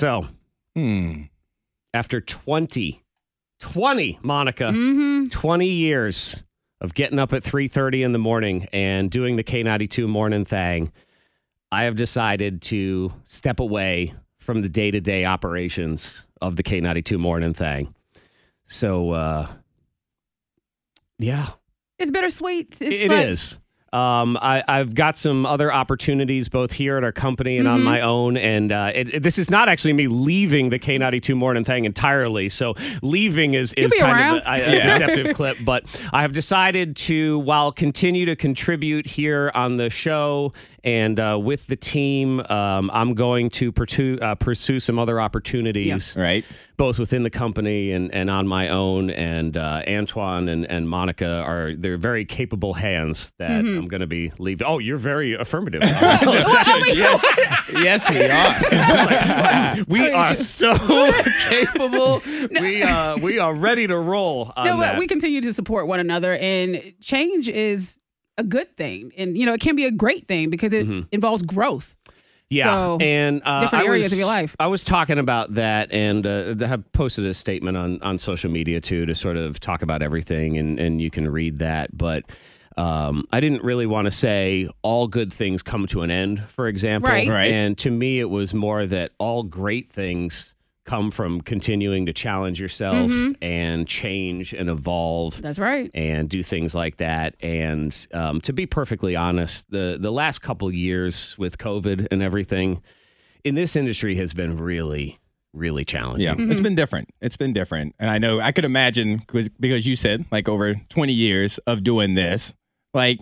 So, Hmm. after 20, 20, Monica, Mm-hmm. 20 years of getting up at 3.30 in the morning and doing the K92 morning thing, I have decided to step away from the day-to-day operations of the K92 morning thing. So, uh, yeah, It's bittersweet. It's it like, is. Um, I, I've got some other opportunities both here at our company and Mm-hmm. on my own. And uh, it, it- this is not actually me leaving the K92 morning thing entirely. So leaving is, is kind around. of a, a deceptive clip. But I have decided to, while continue to contribute here on the show and uh, with the team, um, I'm going to pursue, uh, pursue some other opportunities Right. both within the company and, and on my own. And uh, Antoine and, and Monica are they're very capable hands that Mm-hmm. I'm going to be leaving. Oh, you're very affirmative. yes, yes, we are. we are so capable. We uh, we are ready to roll. On No, but that. we continue to support one another, and change is a good thing, and you know it can be a great thing because it Mm-hmm. involves growth. Yeah, So, and uh, different I areas was, of your life. I was talking about that, and uh, I have posted a statement on on social media too to sort of talk about everything, and and you can read that. But um, I didn't really want to say all good things come to an end, for example. Right. Right. And to me, it was more that all great things come from continuing to challenge yourself Mm-hmm. and change and evolve That's right. and do things like that. And um, to be perfectly honest, the the last couple years with COVID and everything in this industry has been really, really challenging. Yeah, it's been different. It's been different, and I know I could imagine because because you said like over twenty years of doing this. Like,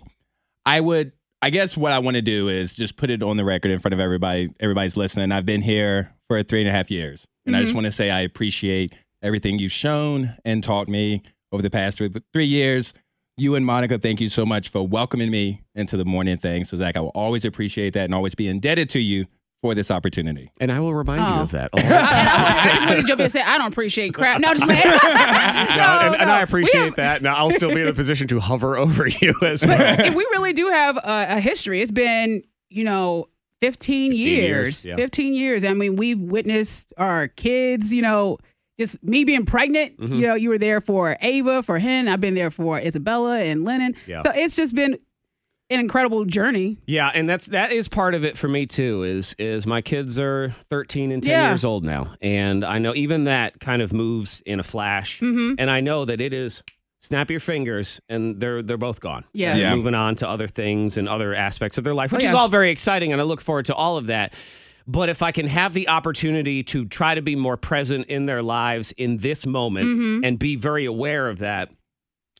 I would. I guess what I want to do is just put it on the record in front of everybody. Everybody's listening. I've been here for three and a half years, and I just mm-hmm. want to say I appreciate everything you've shown and taught me over the past three, three years. You and Monica, thank you so much for welcoming me into the morning thing. So Zach, I will always appreciate that and always be indebted to you for this opportunity. And I will remind you Oh. of that all the time. I just want to jump in and say I don't appreciate crap. No, just. No, no, and, and. I appreciate have- that. Now I'll still be in a position to hover over you as well. and we really do have a, a history. It's been, you know, 15 years. years, yeah. 15 years. I mean, we've witnessed our kids, you know, just me being pregnant. Mm-hmm. You know, you were there for Ava, for Hen. I've been there for Isabella and Lennon. Yeah. So it's just been an incredible journey. Yeah, and that's that is part of it for me too. Is is my kids are thirteen and ten Yeah. years old now, and I know even that kind of moves in a flash, Mm-hmm. and I know that it is snap your fingers and they're they're both gone. Yeah. Yeah. moving on to other things and other aspects of their life, which Oh, is all very exciting, and I look forward to all of that. But if I can have the opportunity to try to be more present in their lives in this moment Mm-hmm. and be very aware of that,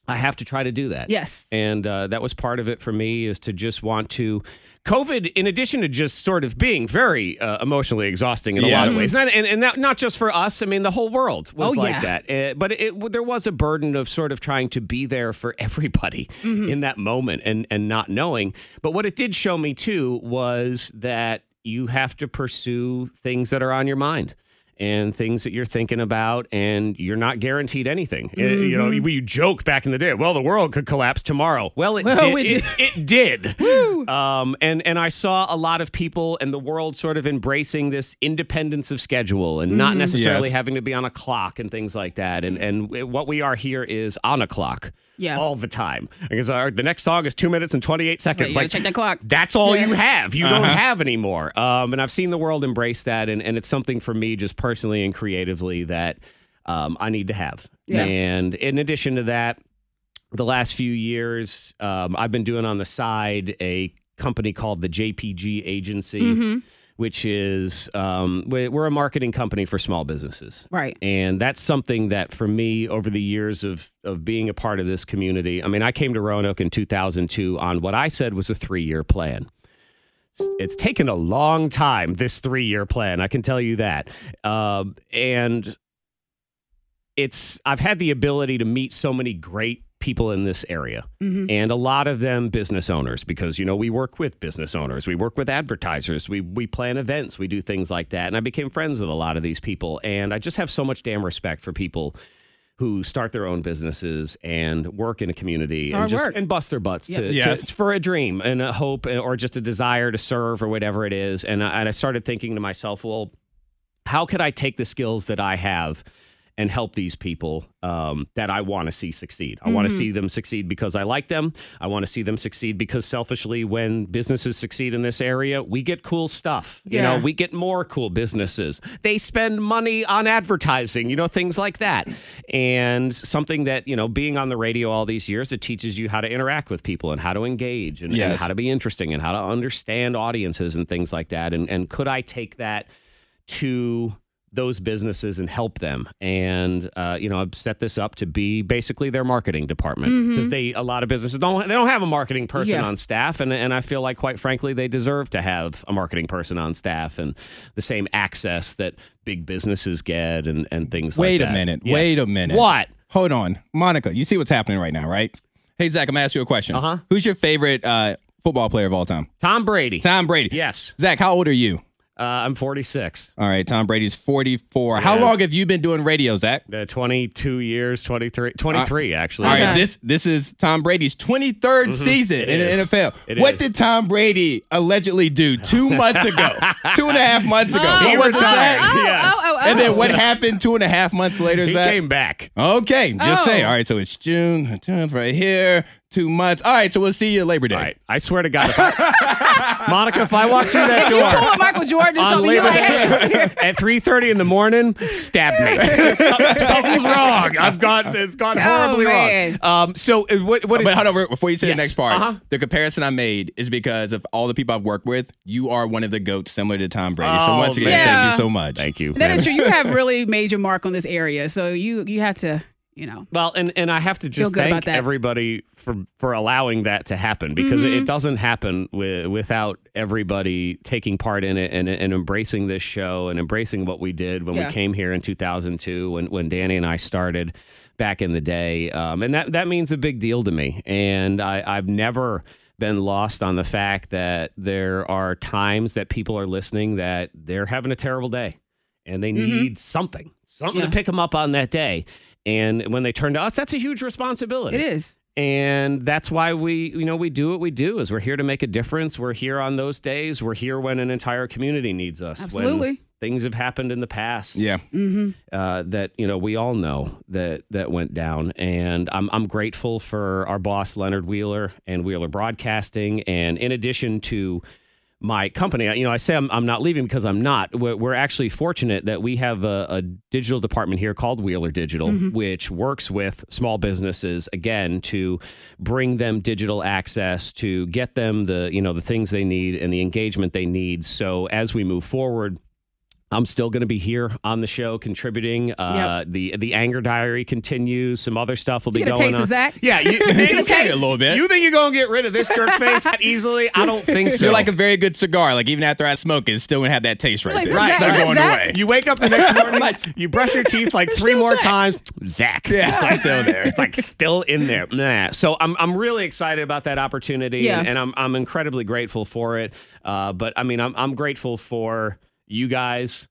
I have to try to do that Yes. and uh, that was part of it for me is to just want to covid in addition to just sort of being very uh, emotionally exhausting in a lot of ways and, and, and that, not just for us i mean the whole world was Oh, like yeah. that Uh, but it, there was a burden of sort of trying to be there for everybody Mm-hmm. in that moment and, and not knowing but what it did show me too was that you have to pursue things that are on your mind and things that you're thinking about, and you're not guaranteed anything. Uh, You know, Mm-hmm. we you joke back in the day, well, the world could collapse tomorrow. Well, it Well, did. we it, it did. um, and and I saw a lot of people and the world sort of embracing this independence of schedule and not necessarily Yes. having to be on a clock and things like that. And and what we are here is on a clock. Yeah. all the time. Because our, the next song is two minutes and twenty eight seconds. you gotta check that clock. That's all Yeah. you have. You don't have anymore. Um, and I've seen the world embrace that, and, and it's something for me, just personally and creatively, that um, I need to have. Yeah. And in addition to that, the last few years, um, I've been doing on the side a company called the JPG Agency, Mm-hmm. Which is um, we- we're a marketing company for small businesses. Right. And that's something that for me over the years of of being a part of this community. I mean, I came to Roanoke in 2002 on what I said was a 3-year plan. It's- It's taken a long time this 3-year plan, I can tell you that. Um, and it's I've had the ability to meet so many great people in this area. Mm-hmm. And a lot of them business owners because you know we work with business owners. We work with advertisers. We we plan events. We do things like that. And I became friends with a lot of these people. And I just have so much damn respect for people who start their own businesses and work in a community and just work. and bust their butts Yep. to, Yes. to- for a dream and a hope or just a desire to serve or whatever it is. And I, and I started thinking to myself well how could I take the skills that I have and help these people um, that I want to see succeed? I want to see them succeed because I like them. I want to see them succeed because selfishly, when businesses succeed in this area, we get cool stuff. You know, we get more cool businesses. They spend money on advertising, you know, things like that. And something that, you know, being on the radio all these years, it teaches you how to interact with people and how to engage and, and how to be interesting and how to understand audiences and things like that. And and could I take that to those businesses and help them and uh, you know i've set this up to be basically their marketing department because they a lot of businesses don't they don't have a marketing person Yeah. on staff and, and i feel like quite frankly they deserve to have a marketing person on staff and the same access that big businesses get and, and things like that Wait like a minute. Yes. Wait a minute. what Hold on. Monica, you see what's happening right now, right? Hey, Zach, I'm going to ask you a question. Uh-huh. Who's your favorite uh, football player of all time? tom brady Tom Brady. yes Zach, how old are you? Uh, i'm 46 All right, Tom Brady's 44. How long have you been doing radio, Zach? uh, 22 years 23 23 actually All right, Okay. this this is Tom Brady's 23rd season It in is. the NFL. It what is. did Tom Brady allegedly do two months ago? two and a half months ago. Oh, He was retired. Zach? Oh, Yes. oh, oh, oh. And then what happened two and a half months later, he Zach? came back Okay, just Oh. say. All right, so it's June 10th right here. Two months. All right, so we'll see you at Labor Day. All right. I swear to God, if I, Monica, if I walk through that You pull door a Michael Jordan on Labor like, Day at three thirty in the morning, stab me. Just something's wrong. I've got it's gone horribly man. wrong. Um. So uh, what? What is? But hold on, before you say Yes. the next part, Uh-huh. the comparison I made is because of all the people I've worked with. You are one of the goats, similar to Tom Brady. so Oh, once again, man. thank you so much. Thank you. that man. is true. You have really made your mark on this area, so you you have to, you know. Well, and and I have to just thank everybody for for allowing that to happen because Mm-hmm. it doesn't happen with, without everybody taking part in it and, and embracing this show and embracing what we did when Yeah. we came here in 2002 when when Danny and I started back in the day, um, and that that means a big deal to me. And I, I've never been lost on the fact that there are times that people are listening that they're having a terrible day and they need something, something Yeah. to pick them up on that day. And when they turn to us, that's a huge responsibility. It is. And that's why we, you know, we do what we do is we're here to make a difference. We're here on those days. We're here when an entire community needs us. When Absolutely. things have happened in the past Yeah. Mm-hmm. uh, that you know we all know that that went down, and I'm I'm grateful for our boss Leonard Wheeler and Wheeler Broadcasting, and in addition to my company, you know, I say I'm, I'm not leaving because I'm not. We're, we're actually fortunate that we have a, a digital department here called Wheeler Digital, mm-hmm. which works with small businesses again to bring them digital access, to get them the you know the things they need and the engagement they need. So as we move forward. I'm still going to be here on the show contributing. Uh, The the anger diary continues. Some other stuff will You be going taste on. of Zach? Yeah, you, get a you- taste? A little bit. You think you're going to get rid of this jerk face that easily? I don't think so. You're like a very good cigar. Like even after I smoke it, it's still gonna have that taste right Like, there. Right. It's not going Zach? away. you wake up the next morning, you brush your teeth like three more Zach. times. Zach, Yeah, It's like still there. It's like still in there. Nah. So I'm I'm really excited about that opportunity, Yeah. and, and I'm I'm incredibly grateful for it. Uh, but I mean, I'm I'm grateful for you guys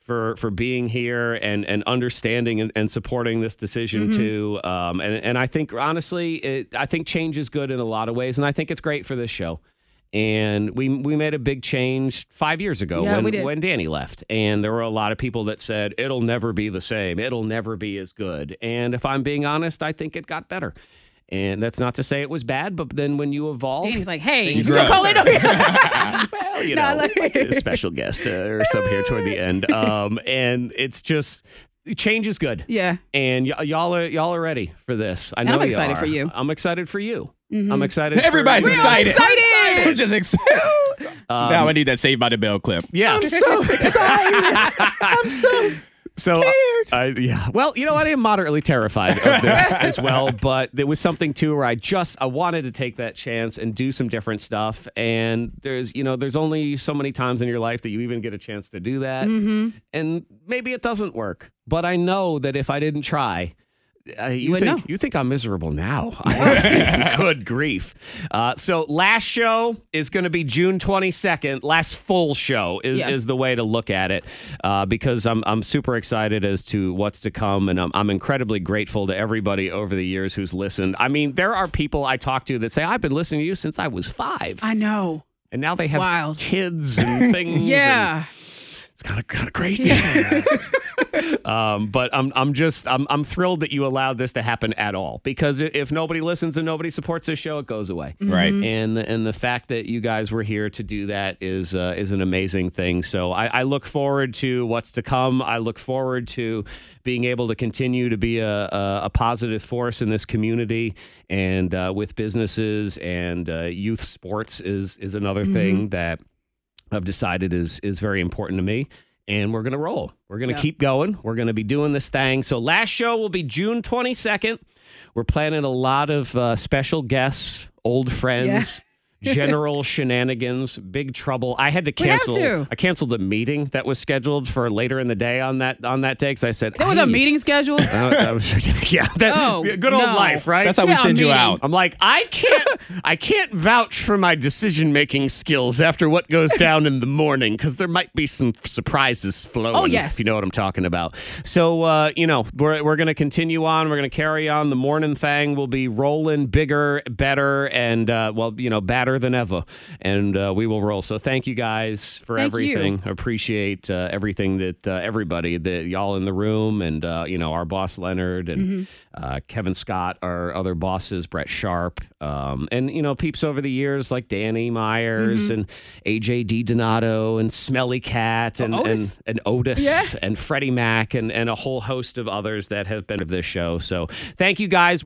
for for being here and and understanding and, and supporting this decision Mm-hmm. too. Um, and and I think honestly, it, I think change is good in a lot of ways, and I think it's great for this show. And we we made a big change five years ago Yeah, when when Danny left, and there were a lot of people that said it'll never be the same, it'll never be as good. And if I'm being honest, I think it got better. And that's not to say it was bad, but then when you evolve, he's like, hey, you Things gonna call it? well, you know, like- like a special guest uh, or some here toward the end. Um, and it's just change is good. yeah. And y- y'all are y'all are ready for this. I know I'm you excited are. for you. I'm excited for you. I'm excited. for- Everybody's We're all excited. excited. I'm just excited. Um, now I need that Saved by the Bell clip. Yeah. I'm so excited. I'm so So, uh, yeah. Well, you know, what? I am moderately terrified of this as well, but there was something too where I just I wanted to take that chance and do some different stuff. And there's, you know, there's only so many times in your life that you even get a chance to do that, Mm-hmm. and maybe it doesn't work. But I know that if I didn't try. Uh, you, wouldn't think know. you think I'm miserable now? Good grief! Uh, so last show is going to be June 22nd. Last full show is, Yeah. is the way to look at it uh, because I'm I'm super excited as to what's to come, and I'm I'm incredibly grateful to everybody over the years who's listened. I mean, there are people I talk to that say I've been listening to you since I was five, I know. and now they have Wild. kids and things. Yeah. it's kind of kind of crazy. um, but I'm I'm just I'm I'm thrilled that you allowed this to happen at all because if nobody listens and nobody supports this show, it goes away. Right. And and the fact that you guys were here to do that is uh, is an amazing thing. So I, I look forward to what's to come. I look forward to being able to continue to be a, a, a positive force in this community and uh, with businesses and uh, youth sports is is another thing that I've decided is is very important to me. And we're gonna roll. We're gonna Yeah. keep going. We're gonna be doing this thing. So last show will be June twenty second. We're planning a lot of uh, special guests, old friends. General shenanigans, big trouble. I had to We have cancel. to. I canceled a meeting that was scheduled for later in the day on that on that day because I said There was a meeting scheduled. Uh, that was- yeah, that, Oh, good old no. life, right? That's how we Yeah, send you out. I'm like, I can't, I can't vouch for my decision making skills after what goes down in the morning because there might be some surprises flowing. Oh, yes. if you know what I'm talking about. So, uh, you know, we're we're gonna continue on. We're gonna carry on. The morning thing will be rolling bigger, better, and uh, well, you know, badder than ever. And uh, we will roll. So, thank you guys for Thank everything. I appreciate uh, everything that uh, everybody, that y'all in the room, and uh, you know, our boss Leonard and Mm-hmm. uh, Kevin Scott, our other bosses, Brett Sharp, um, and you know, peeps over the years like Danny Myers Mm-hmm. and AJ D Donato and Smelly Cat and Otis. and, and Otis Yeah. and Freddie Mac and and a whole host of others that have been of this show. So thank you guys.